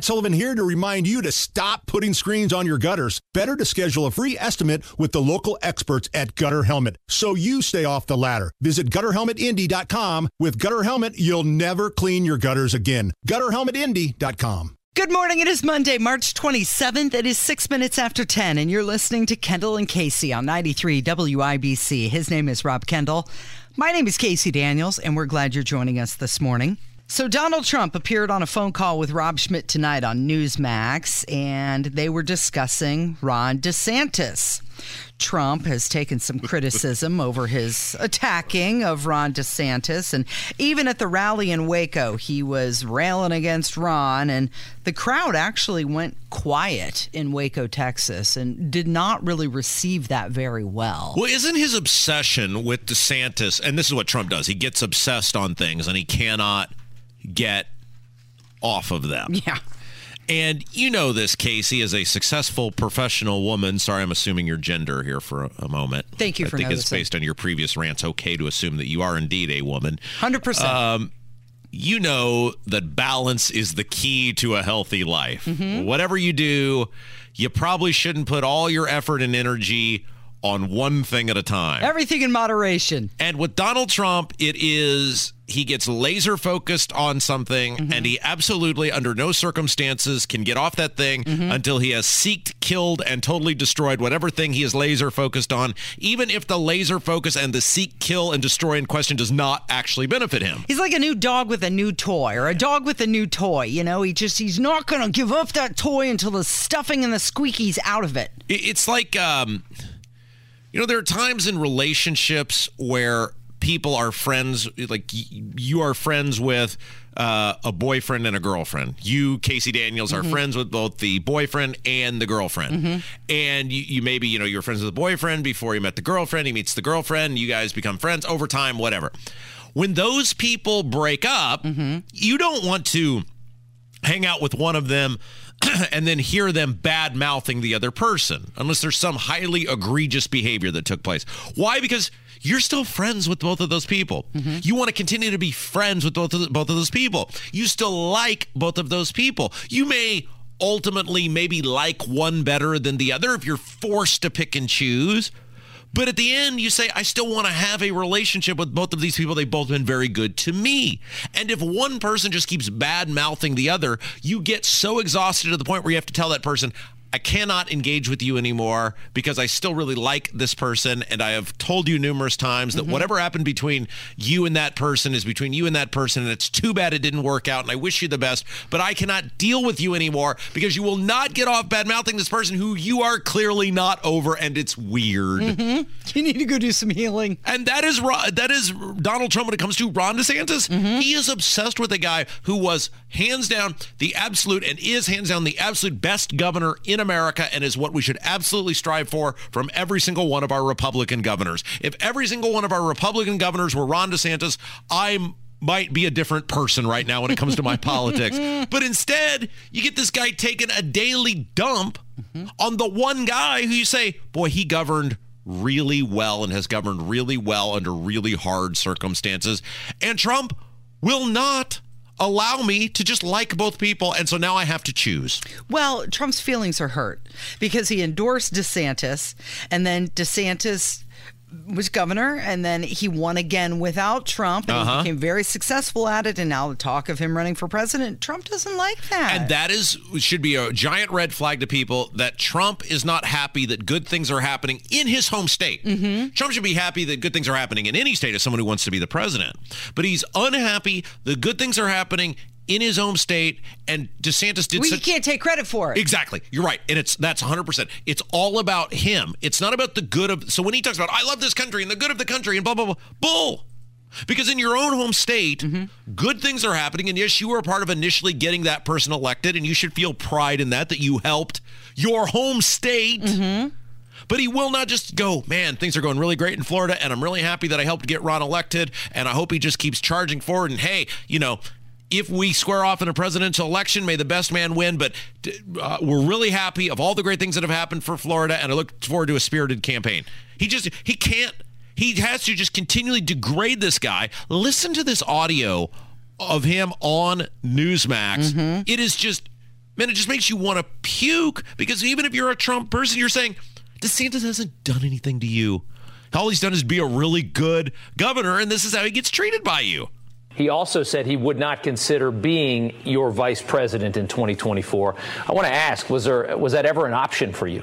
Matt Sullivan here to remind you to stop putting screens on your gutters. Better to schedule a free estimate with the local experts at Gutter Helmet so you stay off the ladder. Visit gutterhelmetindy.com. With Gutter Helmet, you'll never clean your gutters again. Gutterhelmetindy.com. Good morning. It is Monday, March 27th. It is six minutes after 10, and you're listening to Kendall and Casey on 93 WIBC. His name is Rob Kendall. My name is Casey Daniels, and we're glad you're joining us this morning. So, Donald Trump appeared on a phone call with Rob Schmitt tonight on Newsmax, and they were discussing Ron DeSantis. Trump has taken some criticism over his attacking of Ron DeSantis. And even at the rally in Waco, he was railing against Ron. And the crowd actually went quiet in Waco, Texas, and did not really receive that very well. Well, isn't his obsession with DeSantis, and this is what Trump does, he gets obsessed on things and he cannot get off of them. Yeah. And you know this, Casey, as a successful professional woman. Sorry, I'm assuming your gender here for a, a moment. Thank you I for think it's based on your previous rants. Okay to assume that you are indeed a woman. 100%. Um, you know that balance is the key to a healthy life. Mm-hmm. Whatever you do, you probably shouldn't put all your effort and energy on one thing at a time. Everything in moderation. And with Donald Trump, it is he gets laser focused on something Mm-hmm. and he absolutely under no circumstances can get off that thing Mm-hmm. until he has seeked, killed and totally destroyed whatever thing he is laser focused on, even if the laser focus and the seek, kill and destroy in question does not actually benefit him. He's like a new dog with a new toy, or a dog with a new toy. You know, he just, he's not going to give up that toy until the stuffing and the squeaky's out of it. It- It's like, um, you know, there are times in relationships where people are friends, like you are friends with uh, a boyfriend and a girlfriend. You, Casey Daniels, are mm-hmm. friends with both the boyfriend and the girlfriend. Mm-hmm. And you, you maybe, you know, you're friends with the boyfriend before you met the girlfriend. He meets the girlfriend. You guys become friends over time, whatever. When those people break up, mm-hmm. you don't want to hang out with one of them and then hear them bad mouthing the other person unless there's some highly egregious behavior that took place. Why? Because you're still friends with both of those people. Mm-hmm. You want to continue to be friends with both of, both of those people. You still like both of those people. You may ultimately maybe like one better than the other if you're forced to pick and choose. But at the end, you say, I still want to have a relationship with both of these people. They've both been very good to me. And if one person just keeps bad mouthing the other, you get so exhausted to the point where you have to tell that person, I cannot engage with you anymore because I still really like this person. And I have told you numerous times that mm-hmm. whatever happened between you and that person is between you and that person. And it's too bad it didn't work out. And I wish you the best, but I cannot deal with you anymore because you will not get off bad mouthing this person who you are clearly not over. And it's weird. Mm-hmm. You need to go do some healing. And that is that is Donald Trump when it comes to Ron DeSantis. Mm-hmm. He is obsessed with a guy who was hands down the absolute and is hands down the absolute best governor in America and is what we should absolutely strive for from every single one of our Republican governors. If every single one of our Republican governors were Ron DeSantis, I might be a different person right now when it comes to my politics. But instead, you get this guy taking a daily dump mm-hmm. on the one guy who you say, boy, he governed really well and has governed really well under really hard circumstances. And Trump will not allow me to just like both people. And so now I have to choose. Well, Trump's feelings are hurt because he endorsed DeSantis, and then DeSantis was governor, and then he won again without Trump, and Uh-huh. he became very successful at it. And now the talk of him running for president, Trump doesn't like that. And that is should be a giant red flag to people that Trump is not happy that good things are happening in his home state. Trump should be happy that good things are happening in any state as someone who wants to be the president. But he's unhappy the good things are happening in his home state and DeSantis did you such can't take credit for it. Exactly. You're right. And it's that's 100%. It's all about him. It's not about the good of So when he talks about I love this country and the good of the country and blah blah blah, bull. Because in your own home state, mm-hmm. good things are happening and yes, you were a part of initially getting that person elected and you should feel pride in that that you helped your home state. Mm-hmm. But he will not just go, man, things are going really great in Florida, and I'm really happy that I helped get Ron elected, and I hope he just keeps charging forward. And hey, you know, if we square off in a presidential election, may the best man win. But uh, we're really happy of all the great things that have happened for Florida, and I look forward to a spirited campaign. He just, he can't, he has to just continually degrade this guy. Listen to this audio of him on Newsmax. It is just man, it just makes you want to puke because even if you're a Trump person, you're saying DeSantis hasn't done anything to you. All he's done is be a really good governor, and this is how he gets treated by you. He also said he would not consider being your vice president in 2024. I want to ask, was there was that ever an option for you?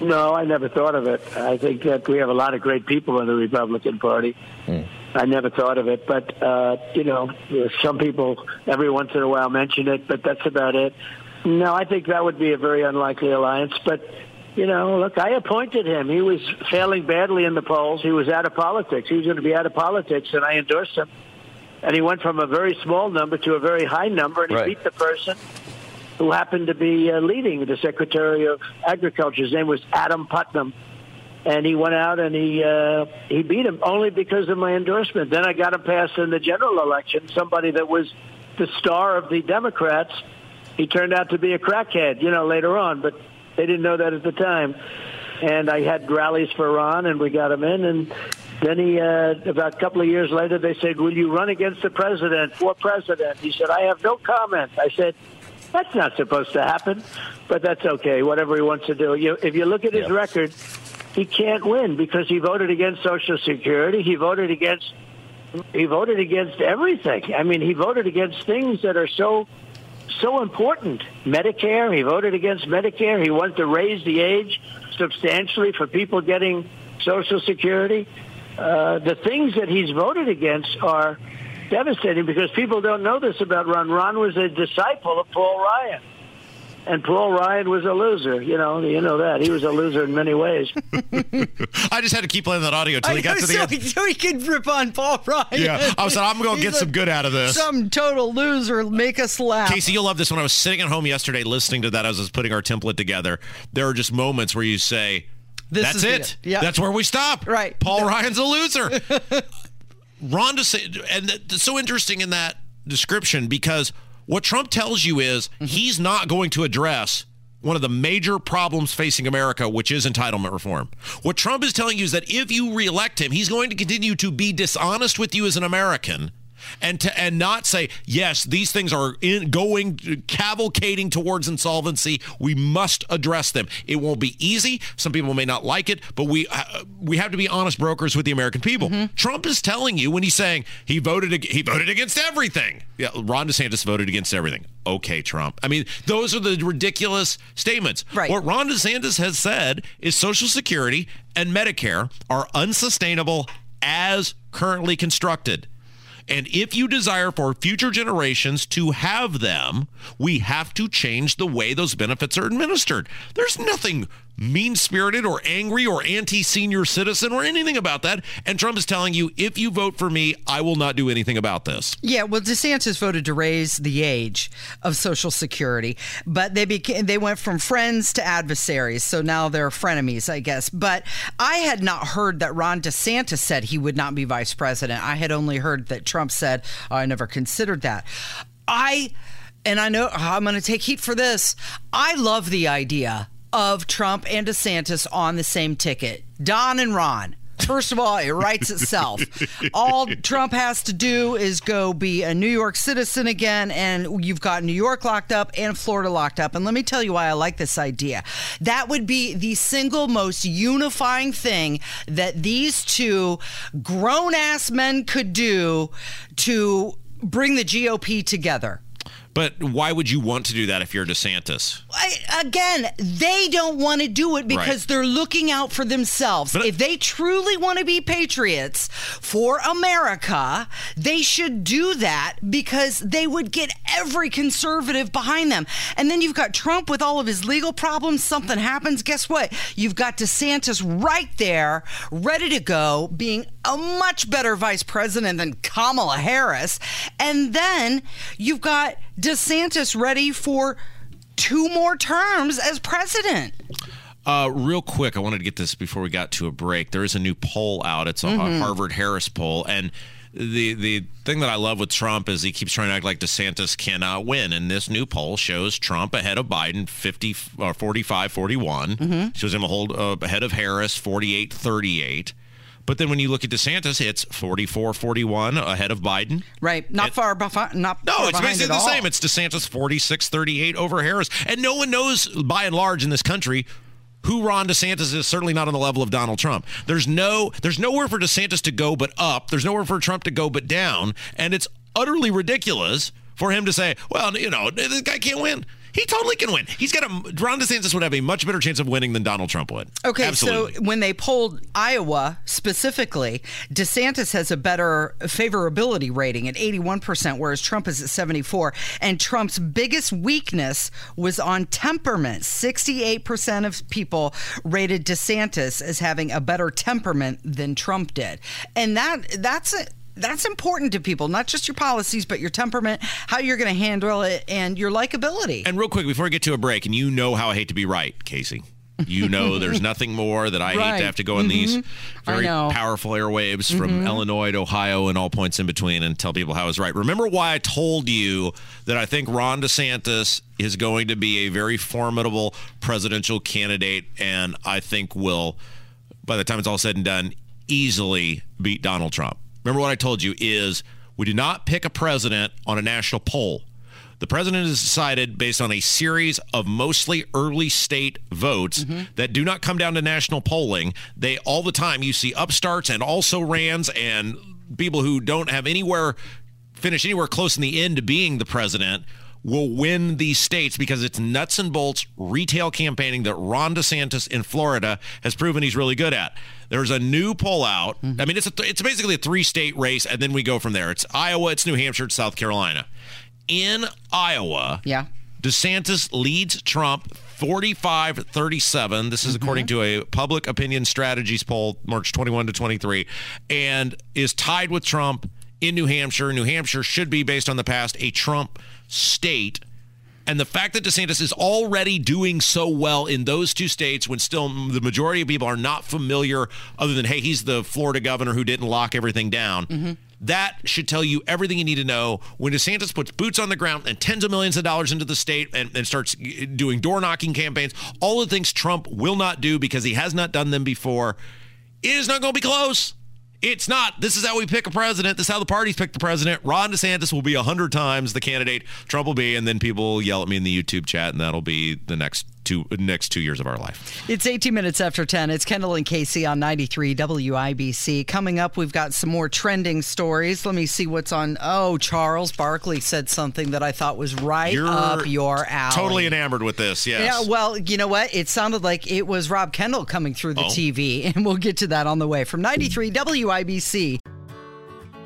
No, I never thought of it. I think that we have a lot of great people in the Republican Party. Mm. I never thought of it, but uh, you know, some people every once in a while mention it, but that's about it. No, I think that would be a very unlikely alliance. But you know, look, I appointed him. He was failing badly in the polls. He was out of politics. He was going to be out of politics, and I endorsed him. And he went from a very small number to a very high number, and he right. beat the person who happened to be uh, leading the Secretary of Agriculture. His name was Adam Putnam, and he went out and he uh, he beat him only because of my endorsement. Then I got him passed in the general election. Somebody that was the star of the Democrats, he turned out to be a crackhead. You know, later on, but they didn't know that at the time. And I had rallies for Ron, and we got him in, and then he, uh, about a couple of years later, they said, "Will you run against the president for president?" He said, "I have no comment." I said, "That's not supposed to happen, but that's okay. Whatever he wants to do." You, if you look at his record, he can't win because he voted against Social Security. He voted against. He voted against everything. I mean, he voted against things that are so so important. Medicare. He voted against Medicare. He wanted to raise the age substantially for people getting Social Security. Uh, the things that he's voted against are devastating because people don't know this about Ron. Ron was a disciple of Paul Ryan. And Paul Ryan was a loser, you know. You know that he was a loser in many ways. I just had to keep playing that audio until he got to the so, end. So he could rip on Paul Ryan. Yeah, I was like, I'm going to get some good out of this. Some total loser, make us laugh. Casey, you'll love this. When I was sitting at home yesterday listening to that as I was putting our template together, there are just moments where you say, this That's it. Yeah. That's where we stop. Right. Paul Ryan's a loser. Ron DeSantis, and it's so interesting in that description because what Trump tells you is mm-hmm. he's not going to address one of the major problems facing America, which is entitlement reform. What Trump is telling you is that if you reelect him, he's going to continue to be dishonest with you as an American and to and not say yes these things are in, going cavalcading towards insolvency. We must address them. It won't be easy. Some people may not like it but we uh, we have to be honest brokers with the american people. Mm-hmm. trump is telling you when he's saying he voted he voted against everything. Yeah ron desantis voted against everything. Okay trump. I mean those are the ridiculous statements. Right. what ron desantis has said is social security and medicare are unsustainable as currently constructed and if you desire for future generations to have them, we have to change the way those benefits are administered. There's nothing mean spirited or angry or anti senior citizen or anything about that. And Trump is telling you, if you vote for me, I will not do anything about this. Yeah, well, DeSantis voted to raise the age of Social Security, but they became they went from friends to adversaries. So now they're frenemies, I guess. But I had not heard that Ron DeSantis said he would not be vice president. I had only heard that Trump said, oh, I never considered that. I and I know oh, I'm going to take heat for this. I love the idea of Trump and DeSantis on the same ticket. Don and Ron. First of all, it writes itself. all Trump has to do is go be a New York citizen again, and you've got New York locked up and Florida locked up. And let me tell you why I like this idea. That would be the single most unifying thing that these two grown ass men could do to bring the GOP together. But why would you want to do that if you're DeSantis? I, again, they don't want to do it because right. they're looking out for themselves. But if they truly want to be patriots for America, they should do that because they would get every conservative behind them. And then you've got Trump with all of his legal problems. Something happens. Guess what? You've got DeSantis right there, ready to go, being a much better vice president than Kamala Harris. And then you've got DeSantis ready for two more terms as president. Uh, real quick, I wanted to get this before we got to a break. There is a new poll out. It's a mm-hmm. Harvard Harris poll, and the the thing that I love with Trump is he keeps trying to act like DeSantis cannot win. And this new poll shows Trump ahead of Biden 50 or 45 41. Mm-hmm. Shows him a hold uh, ahead of Harris 48 38. But then when you look at DeSantis, it's 44 41 ahead of Biden. Right. Not far behind. Not No, it's basically the all. same. It's DeSantis 46 38 over Harris. And no one knows, by and large, in this country, who Ron DeSantis is certainly not on the level of Donald Trump. There's no there's nowhere for DeSantis to go but up. There's nowhere for Trump to go but down. And it's utterly ridiculous for him to say, well, you know, this guy can't win. He totally can win. He's got a Ron DeSantis would have a much better chance of winning than Donald Trump would. Okay, Absolutely. so when they polled Iowa specifically, DeSantis has a better favorability rating at 81%, whereas Trump is at 74. And Trump's biggest weakness was on temperament. 68% of people rated DeSantis as having a better temperament than Trump did. And that that's a that's important to people, not just your policies, but your temperament, how you're going to handle it, and your likability. And real quick, before we get to a break, and you know how I hate to be right, Casey. You know there's nothing more that I hate to have to go on mm-hmm. these very powerful airwaves from mm-hmm. Illinois to Ohio and all points in between and tell people how I was right. Remember why I told you that I think Ron DeSantis is going to be a very formidable presidential candidate and I think will, by the time it's all said and done, easily beat Donald Trump. Remember what I told you is we do not pick a president on a national poll. The president is decided based on a series of mostly early state votes mm-hmm. that do not come down to national polling. They all the time you see upstarts and also rans and people who don't have anywhere finish anywhere close in the end to being the president will win these states because it's nuts and bolts retail campaigning that Ron DeSantis in Florida has proven he's really good at. There's a new poll out. Mm-hmm. I mean, it's a th- it's basically a three state race, and then we go from there. It's Iowa, it's New Hampshire, it's South Carolina. In Iowa, Yeah. DeSantis leads Trump 45 37. This is mm-hmm. according to a public opinion strategies poll, March 21 to 23, and is tied with Trump in New Hampshire. New Hampshire should be, based on the past, a Trump state. And the fact that DeSantis is already doing so well in those two states when still the majority of people are not familiar, other than, hey, he's the Florida governor who didn't lock everything down. Mm-hmm. That should tell you everything you need to know. When DeSantis puts boots on the ground and tens of millions of dollars into the state and, and starts doing door knocking campaigns, all the things Trump will not do because he has not done them before, it is not going to be close. It's not. This is how we pick a president. This is how the parties pick the president. Ron DeSantis will be a hundred times the candidate. Trump will be, and then people yell at me in the YouTube chat, and that'll be the next two next two years of our life. It's 18 minutes after 10. It's Kendall and Casey on 93 WIBC. Coming up, we've got some more trending stories. Let me see what's on. Oh, Charles Barkley said something that I thought was right You're up your alley. Totally enamored with this. Yes. Yeah, well, you know what? It sounded like it was Rob Kendall coming through the Oh. TV, and we'll get to that on the way. From 93 WIBC.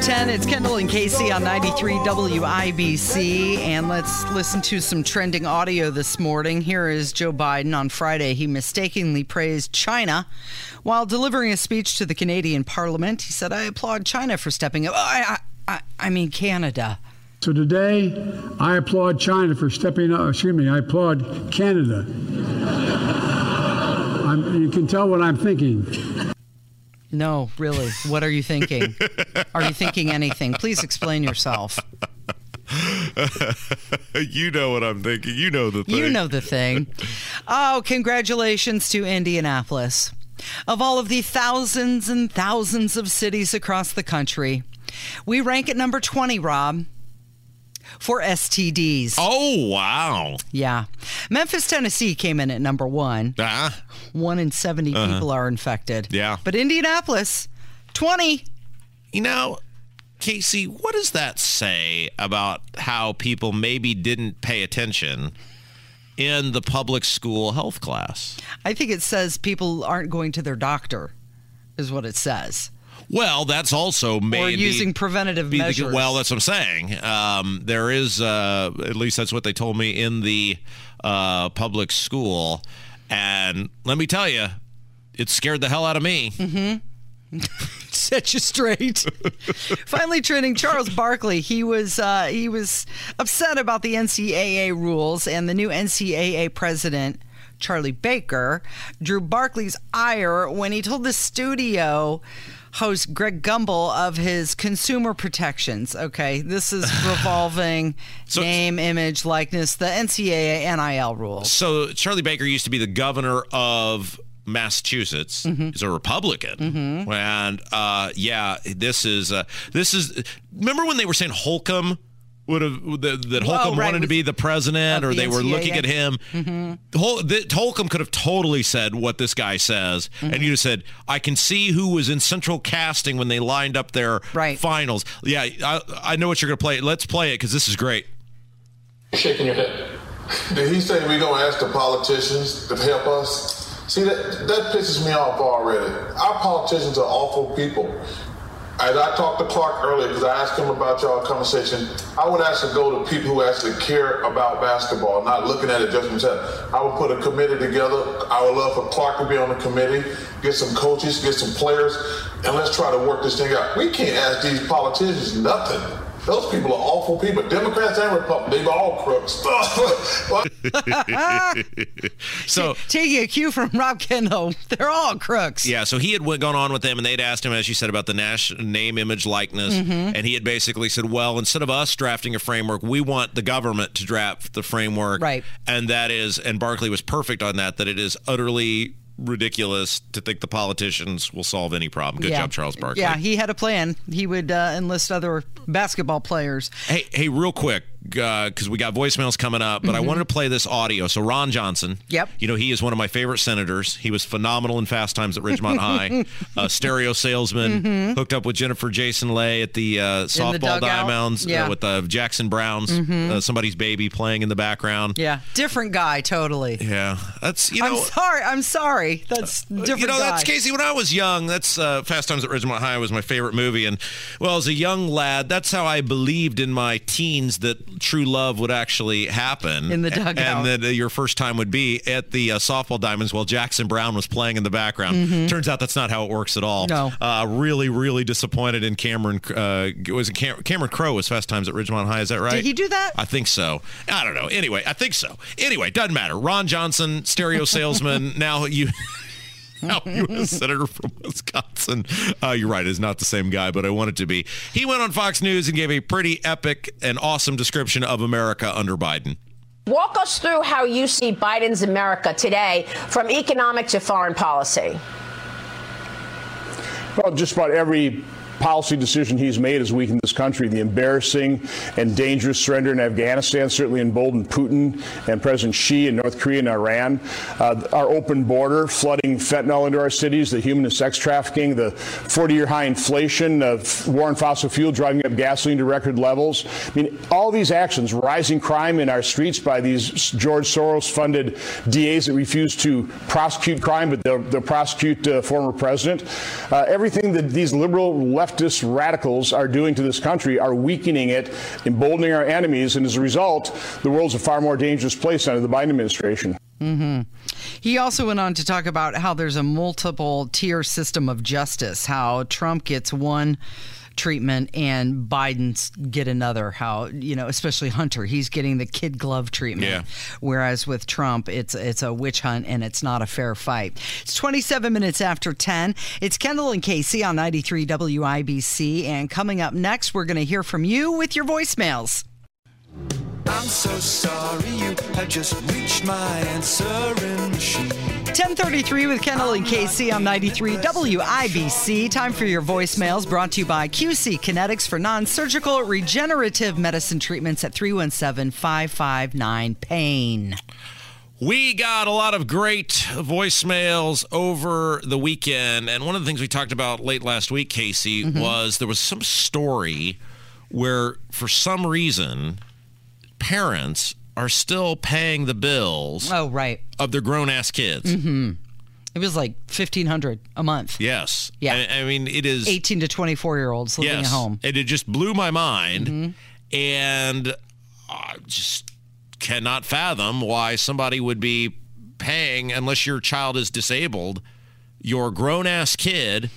410, it's Kendall and Casey on 93 WIBC. And let's listen to some trending audio this morning. Here is Joe Biden on Friday. He mistakenly praised China while delivering a speech to the Canadian Parliament. He said, I applaud China for stepping up. Oh, I, I, I mean, Canada. So today, I applaud China for stepping up. Excuse me, I applaud Canada. you can tell what I'm thinking. No, really. What are you thinking? Are you thinking anything? Please explain yourself. you know what I'm thinking. You know the thing. You know the thing. Oh, congratulations to Indianapolis. Of all of the thousands and thousands of cities across the country, we rank at number 20, Rob, for STDs. Oh wow. Yeah. Memphis, Tennessee came in at number one. Ah. One in 70 people are infected. Yeah. But Indianapolis, 20. You know, Casey, what does that say about how people maybe didn't pay attention in the public school health class? I think it says people aren't going to their doctor, is what it says. Well, that's also made Or using preventative be the- measures. well, that's what I'm saying. Um, there is, uh, at least that's what they told me in the uh, public school, and let me tell you, it scared the hell out of me. set you straight. Finally, trending Charles Barkley. He was uh, he was upset about the NCAA rules and the new NCAA president Charlie Baker, drew Barkley's ire when he told the studio host Greg Gumbel of his consumer protections. Okay, this is revolving So- name, image, likeness, the NCAA NIL rules. So Charlie Baker used to be the governor of Massachusetts. He's a Republican, and uh, yeah, this is uh, this is. Remember when they were saying Holcomb would have that, that Holcomb right, wanted to be the president, of or the they were looking NCAA. at him. Hol- that Holcomb could have totally said what this guy says, and you just said, "I can see who was in central casting when they lined up their Right. finals." Yeah, I, I know what you're going to play. Let's play it because this is great. shaking your head. Did he say we gonna ask the politicians to help us? See that that pisses me off already. Our politicians are awful people. As I talked to Clark earlier, because I asked him about y'all conversation, I would actually go to people who actually care about basketball, not looking at it just themselves. I would put a committee together. I would love for Clark to be on the committee, get some coaches, get some players, and let's try to work this thing out. We can't ask these politicians nothing. Those people are awful people. Democrats and Republicans, they're all crooks. So Taking a cue from Rob Kendall, they're all crooks. Yeah, so he had went- gone on with them, and they'd asked him, as you said, about the Nash name, image, likeness, Mm-hmm. and he had basically said, "Well, instead of us drafting a framework, we want the government to draft the framework." Right. And that is, and Barkley was perfect on that. That it is utterly ridiculous to think the politicians will solve any problem. Good Yeah. job, Charles Barkley. Yeah, he had a plan. He would uh, enlist other basketball players. Hey, hey, real quick, because we got voicemails coming up, but I wanted to play this audio. So Ron Johnson, Mm-hmm. Yep. you know he is one of my favorite senators. He was phenomenal in Fast Times at Ridgemont High. A stereo salesman, hooked up with Jennifer Jason Leigh at the uh, softball diamonds Yeah. uh, with the Jackson Brownes. Uh, somebody's baby playing in the background. Yeah, different guy, totally. Yeah, that's you know. I'm sorry. I'm sorry. That's different. Uh, you know, guy. that's Casey. When I was young, that's uh, Fast Times at Ridgemont High was my favorite movie, and well, as a young lad, that's how I believed in my teens that true love would actually happen In the dugout. and that uh, your first time would be at the uh, softball diamonds while Jackson Browne was playing in the background. Turns out that's not how it works at all. Mm-hmm. No. uh, really, really disappointed in Cameron. Uh, was it Cam- Cameron Crowe was Fast Times at Ridgemont High? Is that right? Did he do that? I think so. I don't know. Anyway, I think so. Anyway, doesn't matter. Ron Johnson, stereo salesman. now you. Now U.S. Senator from Wisconsin. Uh, you're right, is not the same guy, but I want it to be. He went on Fox News and gave a pretty epic and awesome description of America under Biden. Walk us through how you see Biden's America today from economic to foreign policy. Well, just about every policy decision he's made has weakened this country. The embarrassing and dangerous surrender in Afghanistan certainly emboldened Putin and President Xi in North Korea and Iran. Uh, our open border, flooding fentanyl into our cities, the human and sex trafficking, the 40-year high inflation, of war on fossil fuel driving up gasoline to record levels. I mean, all these actions, rising crime in our streets by these George Soros-funded DAs that refuse to prosecute crime, but they'll, they'll prosecute uh, former president. Uh, everything that these liberal leftist radicals are doing to this country are weakening it, emboldening our enemies, and as a result, the world's a far more dangerous place under the Biden administration. Mm-hmm. He also went on to talk about how there's a multiple tier system of justice, how Trump gets one treatment and Biden's get another. How you know, especially Hunter, he's getting the kid glove treatment, Yeah. whereas with Trump, it's it's a witch hunt and it's not a fair fight. It's 27 minutes after 10. It's Kendall and Casey on 93 WIBC, and coming up next, we're going to hear from you with your voicemails. I'm so sorry you have just reached my answering machine. 1033 with Kendall and Casey on 93 WIBC. Time for your voicemails brought to you by QC Kinetics for non surgical regenerative medicine treatments at 317 559 Pain. We got a lot of great voicemails over the weekend. And one of the things we talked about late last week, Casey, mm-hmm. was there was some story where, for some reason, parents are still paying the bills Oh, right. of their grown ass kids. Mm-hmm. It was like 1500 a month. Yes. Yeah. I, I mean, it is. 18 to 24 year olds living yes. at home. And it just blew my mind. Mm-hmm. And I just cannot fathom why somebody would be paying, unless your child is disabled, your grown ass kid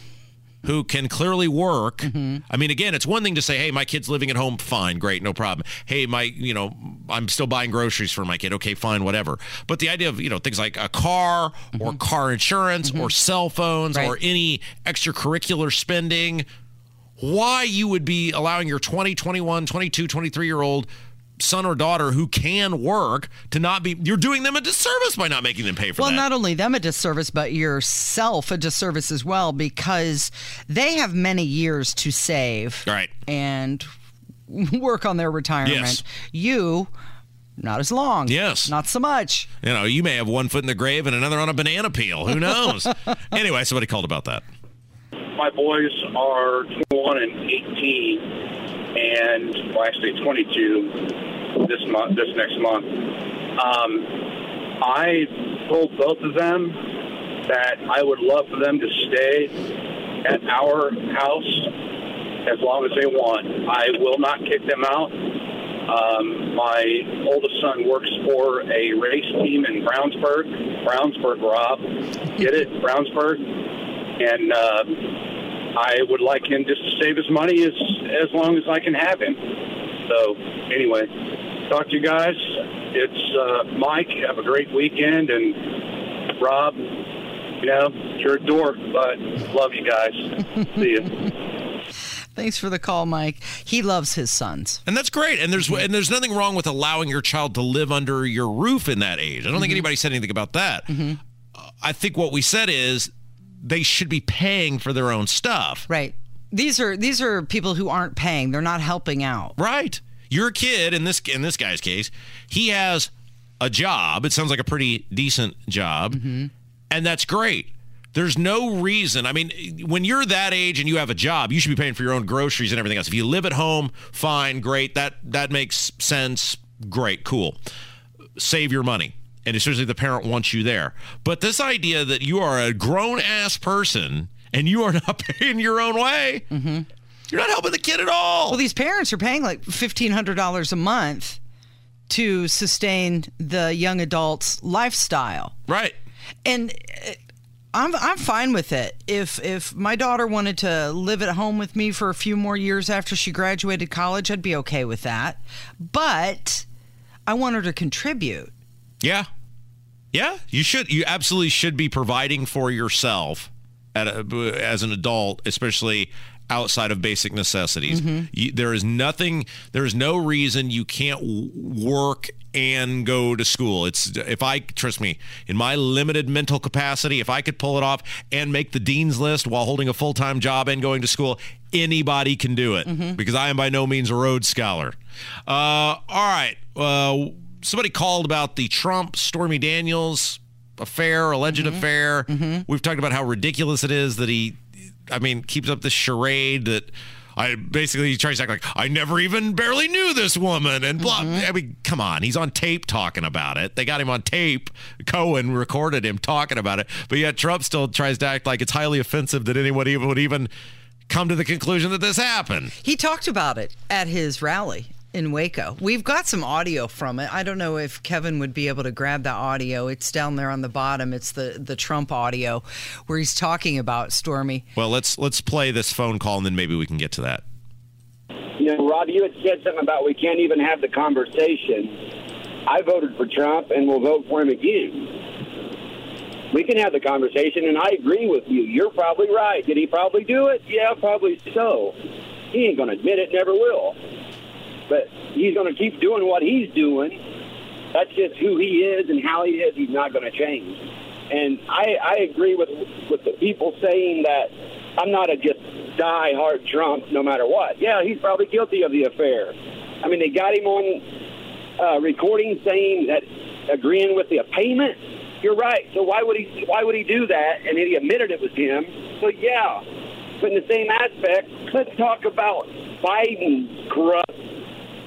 who can clearly work. Mm-hmm. I mean, again, it's one thing to say, hey, my kid's living at home, fine, great, no problem. Hey, my, you know, I'm still buying groceries for my kid. Okay, fine, whatever. But the idea of you know things like a car or mm-hmm. car insurance or mm-hmm. cell phones or any extracurricular spending, why you would be allowing your 20, 21, 22, 23 year old son or daughter who can work to not be you're doing them a disservice by not making them pay for well, that. Well, not only them a disservice, but yourself a disservice as well because they have many years to save right. and work on their retirement. Yes. You, not as long. Yes. Not so much. You know, you may have one foot in the grave and another on a banana peel. Who knows? anyway, somebody called about that. my boys are 21 and 18, and well, actually 22 this month, this next month. Um, I told both of them that I would love for them to stay at our house as long as they want. I will not kick them out. Um, my oldest son works for a race team in Brownsburg. Brownsburg, Rob. Get it? Brownsburg. And uh, I would like him just to save his money as as long as I can have him. So anyway, talk to you guys. It's uh, Mike. Have a great weekend, and Rob. You know, you're a dork, but love you guys. See you. Thanks for the call, Mike. He loves his sons. And that's great. And there's and there's nothing wrong with allowing your child to live under your roof in that age. I don't think Mhm. anybody said anything about that. Uh, I think what we said is they should be paying for their own stuff. Right. These are these are people who aren't paying. They're not helping out. Right. Your kid in this in this guy's case, he has a job. It sounds like a pretty decent job. Mm-hmm. And that's great. There's no reason. I mean, when you're that age and you have a job, you should be paying for your own groceries and everything else. If you live at home, fine, great. That that makes sense. Great, cool. Save your money. And especially the parent wants you there. But this idea that you are a grown ass person and you are not paying your own way, you're not helping the kid at all. Well, these parents are paying like fifteen hundred dollars a month to sustain the young adult's lifestyle. Right. And uh, I'm I'm fine with it. If if my daughter wanted to live at home with me for a few more years after she graduated college, I'd be okay with that. But I want her to contribute. Yeah. Yeah, you should. You absolutely should be providing for yourself at a, as an adult, especially outside of basic necessities. Mhm. You, there is nothing. There is no reason you can't work and go to school. It's if I trust me in my limited mental capacity, if I could pull it off and make the dean's list while holding a full time job and going to school, anybody can do it Mhm. because I am by no means a Rhodes Scholar. Uh, all right. Uh, somebody called about the Trump Stormy Daniels affair, alleged mm-hmm. affair. Mm-hmm. We've talked about how ridiculous it is that he, I mean, keeps up this charade that. I basically he tries to act like I never even barely knew this woman and blah. Mm-hmm. I mean, come on, he's on tape talking about it. They got him on tape. Cohen recorded him talking about it, but yet Trump still tries to act like it's highly offensive that anyone even would even come to the conclusion that this happened. He talked about it at his rally in Waco. We've got some audio from it. I don't know if Kevin would be able to grab the audio. It's down there on the bottom. It's the the Trump audio where he's talking about Stormy. Well, let's let's play this phone call and then maybe we can get to that. You know, Rob, you had said something about we can't even have the conversation. I voted for Trump and will vote for him again. We can have the conversation, and I agree with you. You're probably right. Did he probably do it? Yeah, probably so. He ain't going to admit it, never will. But he's going to keep doing what he's doing. That's just who he is and how he is. He's not going to change. And I, I agree with with the people saying that I'm not a just die hard Trump no matter what. Yeah, he's probably guilty of the affair. I mean, they got him on uh, recording saying that agreeing with the payment. You're right. So why would he? Why would he do that? And then he admitted it was him. So yeah. But in the same aspect, let's talk about Biden corrupt.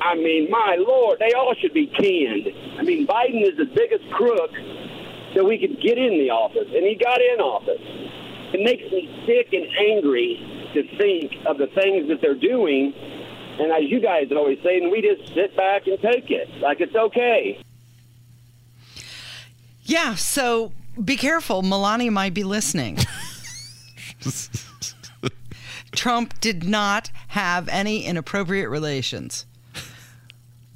I mean, my lord, they all should be canned. I mean, Biden is the biggest crook that we could get in the office, and he got in office. It makes me sick and angry to think of the things that they're doing. And as you guys always say, and we just sit back and take it like it's okay. Yeah, so be careful. Melania might be listening. Trump did not have any inappropriate relations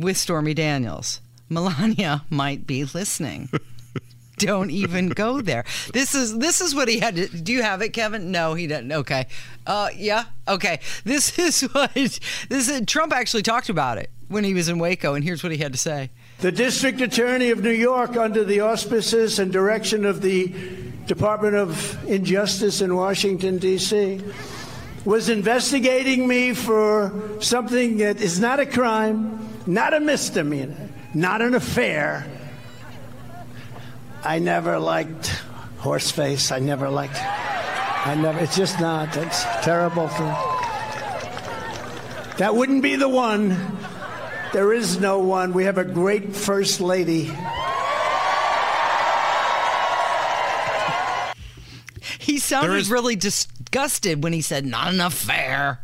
with Stormy Daniels. Melania might be listening. Don't even go there. This is this is what he had to. Do you have it, Kevin? No, he didn't. Okay. Uh, yeah. Okay. This is what this is, Trump actually talked about it when he was in Waco, and here's what he had to say. The District Attorney of New York, under the auspices and direction of the Department of Injustice in Washington, D.C., was investigating me for something that is not a crime, not a misdemeanor, not an affair. I never liked horseface. I never liked. I never. It's just not. It's terrible thing. That wouldn't be the one. There is no one. We have a great first lady. He sounded There is- really disgusted when he said, "Not enough fair."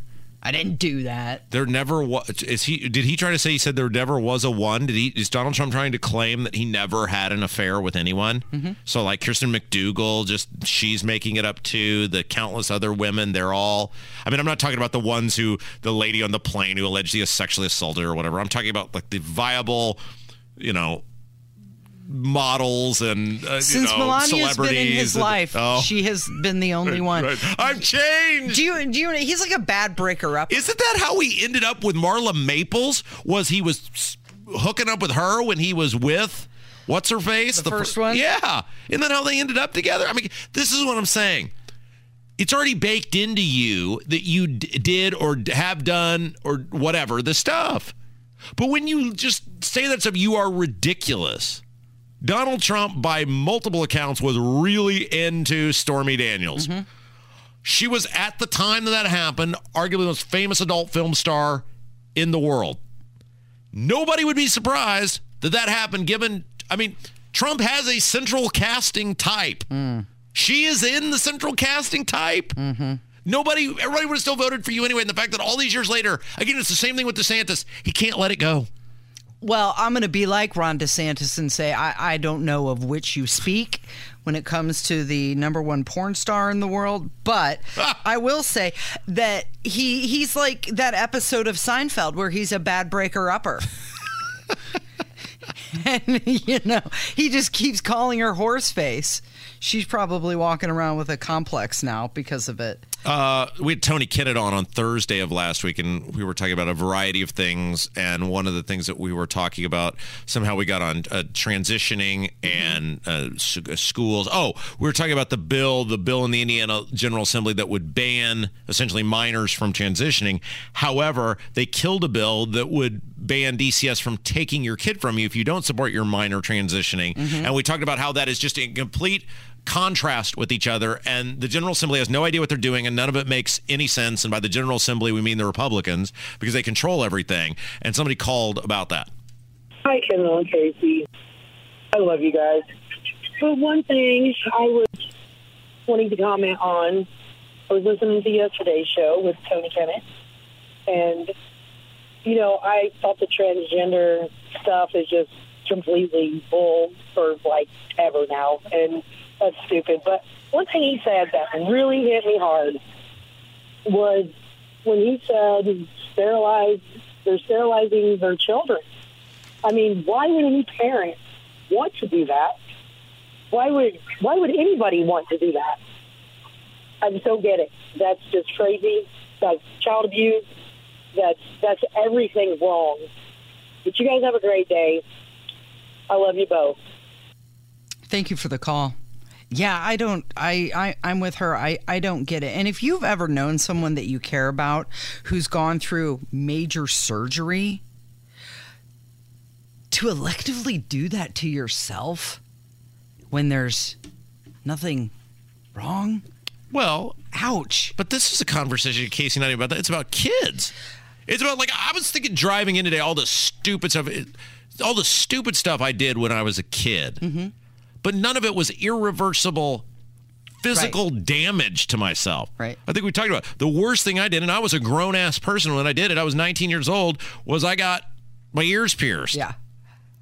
I didn't do that. There never was. Is he? Did he try to say he said there never was a one? Did he? Is Donald Trump trying to claim that he never had an affair with anyone? Mm-hmm. So like Kirsten McDougal, just she's making it up too. The countless other women, they're all. I mean, I'm not talking about the ones who the lady on the plane who allegedly sexually assaulted or whatever. I'm talking about like the viable, you know, models and uh, Since you know, Melania's been in his and- life, oh. she has been the only one. right. I've changed. Do you? Do you? He's like a bad breaker up. Isn't that how he ended up with Marla Maples? Was he was hooking up with her when he was with what's her face? The first fir- one? Yeah. Isn't that how they ended up together? I mean, this is what I'm saying. It's already baked into you that you d- did or d- have done or whatever the stuff. But when you just say that stuff, you are ridiculous. Donald Trump, by multiple accounts, was really into Stormy Daniels. Mm-hmm. She was at the time that that happened, arguably the most famous adult film star in the world. Nobody would be surprised that that happened given, I mean, Trump has a central casting type. Mm. She is in the central casting type. Mm-hmm. Nobody, everybody would have still voted for you anyway. And the fact that all these years later, again, it's the same thing with DeSantis. He can't let it go. Well, I'm going to be like Ron DeSantis and say I, I don't know of which you speak when it comes to the number one porn star in the world, but I will say that he he's like that episode of Seinfeld where he's a bad breaker upper. and you know, he just keeps calling her horse face. She's probably walking around with a complex now because of it. Uh, we had Tony Kinnett on on Thursday of last week, and we were talking about a variety of things. And one of the things that we were talking about, somehow we got on uh, transitioning and uh, uh, schools. Oh, we were talking about the bill, the bill in the Indiana General Assembly that would ban essentially minors from transitioning. However, they killed a bill that would ban DCS from taking your kid from you if you don't support your minor transitioning. And we talked about how that is just in complete contrast with each other and the general assembly has no idea what they're doing and none of it makes any sense and by the general assembly we mean the republicans because they control everything and somebody called about that Hi, Kendall and Casey. I love you guys. But one thing I was wanting to comment on, I was listening to yesterday's show with Tony Kinnett, and, you know, I thought the transgender stuff is just completely bull for, like, ever now, and that's stupid. But one thing he said that really hit me hard was when he said sterilize, they're sterilizing their children. I mean, why would any parent want to do that? Why would why would anybody want to do that? I just don't get it. That's just crazy. That's child abuse. That's that's everything wrong. But you guys have a great day. I love you both. Thank you for the call. Yeah, I don't I, I I'm with her. I, I don't get it. And if you've ever known someone that you care about who's gone through major surgery to electively do that to yourself when there's nothing wrong? Well, ouch. But this is a conversation, Casey, not even about that. It's about kids. It's about like I was thinking driving in today, all the stupid stuff, all the stupid stuff I did when I was a kid. Mm-hmm. But none of it was irreversible physical damage to myself. Right. I think we talked about it. the worst thing I did, and I was a grown ass person when I did it. I was 19 years old. Was I got my ears pierced? Yeah.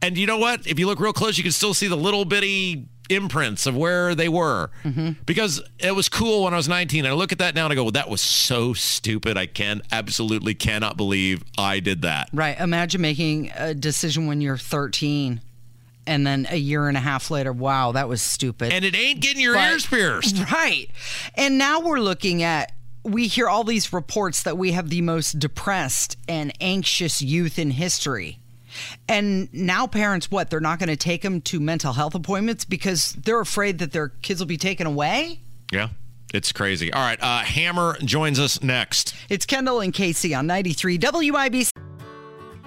And you know what? If you look real close, you can still see the little bitty imprints of where they were mm-hmm. because it was cool when I was 19. I look at that now and I go, well, that was so stupid. I can absolutely cannot believe I did that. Right. Imagine making a decision when you're 13 and then a year and a half later, wow, that was stupid. And it ain't getting your But- ears pierced. Right. And now we're looking at we hear all these reports that we have the most depressed and anxious youth in history. And now parents what? They're not going to take them to mental health appointments because they're afraid that their kids will be taken away? Yeah. It's crazy. All right. Uh, Hammer joins us next. It's Kendall and Casey on 93 WIBC.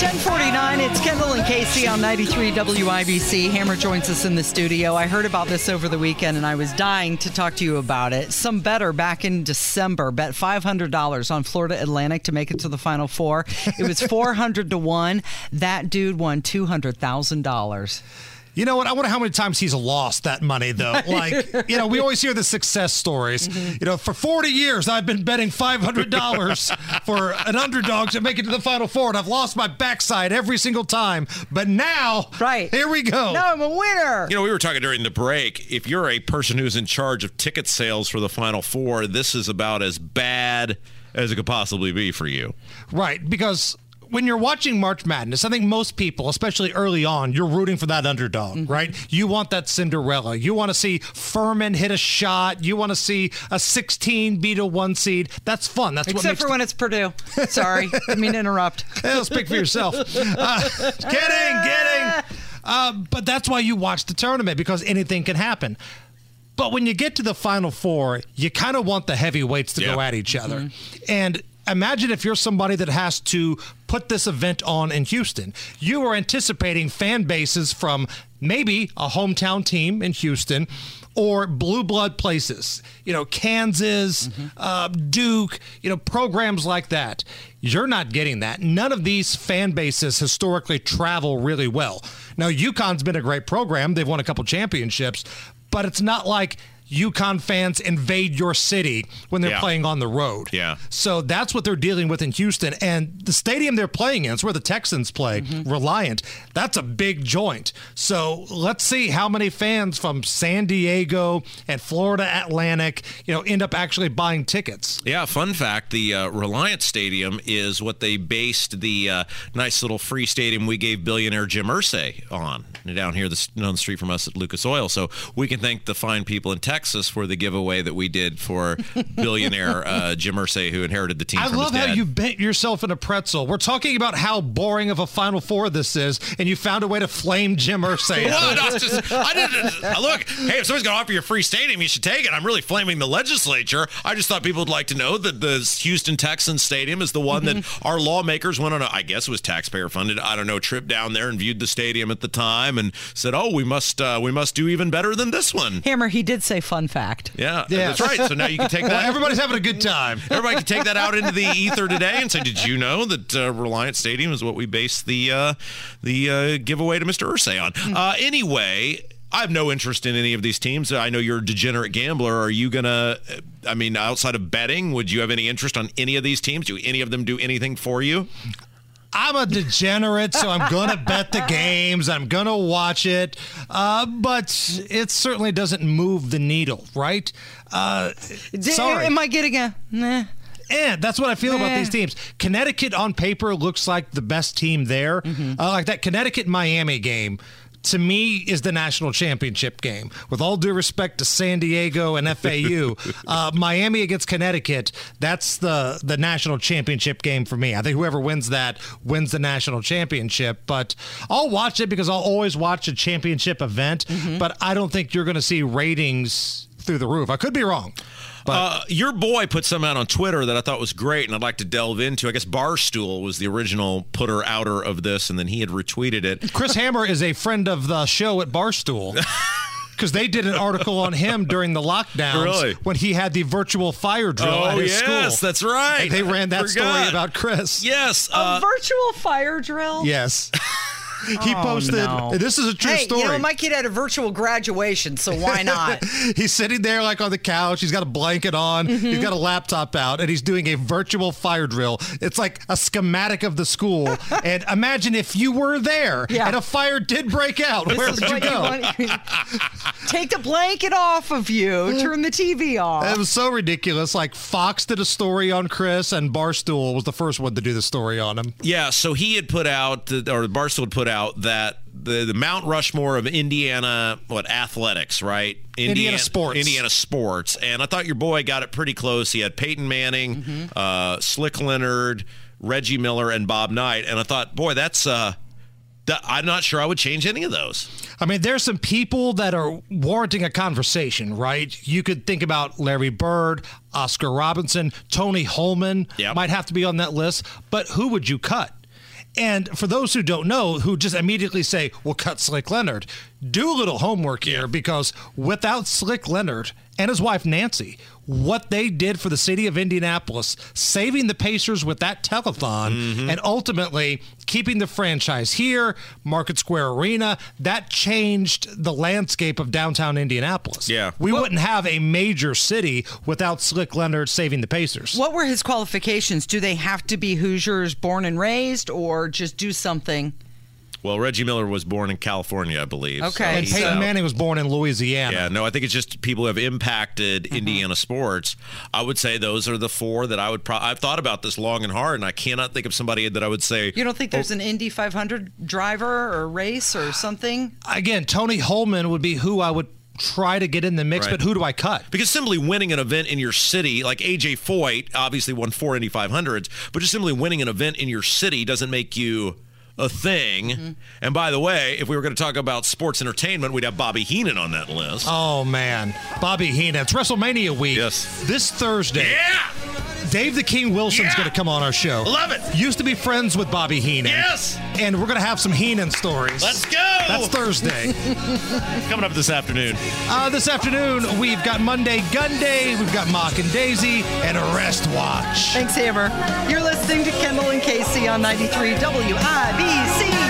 1049, it's Kendall and Casey on 93 WIBC. Hammer joins us in the studio. I heard about this over the weekend and I was dying to talk to you about it. Some better back in December bet $500 on Florida Atlantic to make it to the Final Four. It was 400 to 1. That dude won $200,000. You know what? I wonder how many times he's lost that money, though. Like, you know, we always hear the success stories. Mm-hmm. You know, for 40 years, I've been betting $500 for an underdog to make it to the Final Four, and I've lost my backside every single time. But now, right here we go. Now I'm a winner. You know, we were talking during the break. If you're a person who's in charge of ticket sales for the Final Four, this is about as bad as it could possibly be for you. Right, because when you're watching March Madness, I think most people, especially early on, you're rooting for that underdog, right? You want that Cinderella. You want to see Furman hit a shot. You want to see a 16 beat a one seed. That's fun. That's what Except makes for when it's Purdue. Sorry, I mean to interrupt. Hey, speak for yourself. Uh, kidding, kidding. Uh, but that's why you watch the tournament because anything can happen. But when you get to the Final Four, you kind of want the heavyweights to go at each other. And imagine if you're somebody that has to put this event on in Houston. You are anticipating fan bases from maybe a hometown team in Houston or blue blood places, you know, Kansas, uh, Duke, you know, programs like that. You're not getting that. None of these fan bases historically travel really well. Now, UConn's been a great program. They've won a couple championships, but it's not like UConn fans invade your city when they're Yeah. playing on the road. Yeah. So that's what they're dealing with in Houston. And the stadium they're playing in, it's where the Texans play, Reliant, that's a big joint. So let's see how many fans from San Diego and Florida Atlantic, you know, end up actually buying tickets. Yeah, fun fact the uh, Reliance Stadium is what they based the uh, nice little free stadium we gave billionaire Jim Irsay on down here this, down the street from us at Lucas Oil. So we can thank the fine people in Texas for the giveaway that we did for billionaire uh, Jim Irsay, who inherited the team I from love his how you bent yourself in a pretzel. We're talking about how boring of a Final Four this is, and you found a way to flame Jim Irsay. Well, no, just, I didn't look. Hey, if somebody's going to offer you a free stadium, you should take it. I'm really flaming the legislature. I just thought people would like to know that the Houston Texans Stadium is the one that our lawmakers went on. A, I guess it was taxpayer funded. I don't know. Trip down there and viewed the stadium at the time and said, "Oh, we must uh, we must do even better than this one." Hammer, he did say fun fact. Yeah, that's right. So now you can take Well, that. everybody's having a good time. Everybody can take that out into the ether today and say, "Did you know that uh, Reliance Stadium is what we base the uh, the uh, giveaway to Mr. Irsay on?" Uh, anyway. I have no interest in any of these teams. I know you're a degenerate gambler. Are you gonna? I mean, outside of betting, would you have any interest on any of these teams? Do any of them do anything for you? I'm a degenerate, so I'm going to bet the games. I'm going to watch it. Uh, but it certainly doesn't move the needle, right? Uh, sorry. Am I getting a nah? Eh, that's what I feel about these teams. Connecticut on paper looks like the best team there. Uh, like that Connecticut Miami game. To me, is the national championship game. With all due respect to San Diego and FAU, uh, Miami against Connecticut, that's the the national championship game for me. I think whoever wins that wins the national championship. But I'll watch it because I'll always watch a championship event. But I don't think you're going to see ratings through the roof. I could be wrong. Uh, your boy put some out on Twitter that I thought was great, and I'd like to delve into. I guess Barstool was the original putter outer of this, and then he had retweeted it. Chris Hammer is a friend of the show at Barstool. Because they did an article on him during the lockdowns Really? when he had the virtual fire drill Oh, at his school. yes, that's right. Like, they ran that story about Chris. Yes, a virtual fire drill? Yes. He Oh, posted. no. This is a true hey, story. you know, my kid had a virtual graduation, so why not? he's sitting there like on the couch. He's got a blanket on. He's Mhm. got a laptop out, and he's doing a virtual fire drill. It's like a schematic of the school. and imagine if you were there Yeah. and a fire did break out. This Where is would you what go? want- Take the blanket off of you. Turn the TV off. It was so ridiculous. Like Fox did a story on Chris, and Barstool was the first one to do the story on him. Yeah, so he had put out, or Barstool had put out that the, the Mount Rushmore of Indiana, what athletics, right? Indiana sports. Indiana sports, and I thought your boy got it pretty close. He had Peyton Manning, uh, Slick Leonard, Reggie Miller, and Bob Knight, and I thought, boy, that's. Uh, that, I'm not sure I would change any of those. I mean, there's some people that are warranting a conversation, right? You could think about Larry Bird, Oscar Robinson, Tony Hulman Yep. might have to be on that list, but who would you cut? And for those who don't know, who just immediately say, well, cut Slick Leonard, do a little homework here because without Slick Leonard and his wife Nancy, what they did for the city of Indianapolis, saving the Pacers with that telethon mm-hmm. and ultimately keeping the franchise here, Market Square Arena, that changed the landscape of downtown Indianapolis. Yeah. We wouldn't have a major city without Slick Leonard saving the Pacers. What were his qualifications? Do they have to be Hoosiers born and raised or just do something? Well, Reggie Miller was born in California, I believe. Okay. and Peyton out. Manning was born in Louisiana. Yeah, no, I think it's just people who have impacted Mm-hmm. Indiana sports. I would say those are the four that I would. Pro- I've thought about this long and hard, and I cannot think of somebody that I would say. You don't think there's an Indy 500 driver or race or something? Again, Tony Hulman would be who I would try to get in the mix, Right. but who do I cut? Because simply winning an event in your city, like AJ Foyt, obviously won four Indy 500s, but just simply winning an event in your city doesn't make you a thing. Mm-hmm. And by the way, if we were going to talk about sports entertainment, we'd have Bobby Heenan on that list. Oh man, Bobby Heenan. It's WrestleMania week. Yes. This Thursday. Yeah. Dave the King Wilson's going to come on our show. Love it. Used to be friends with Bobby Heenan. Yes. And we're going to have some Heenan stories. Let's go. That's Thursday. Coming up this afternoon. uh, this afternoon, we've got Monday Gun Day, we've got Mock and Daisy, and Arrest Watch. Thanks, Hammer. You're listening to Kendall and Casey on 93 WIBC.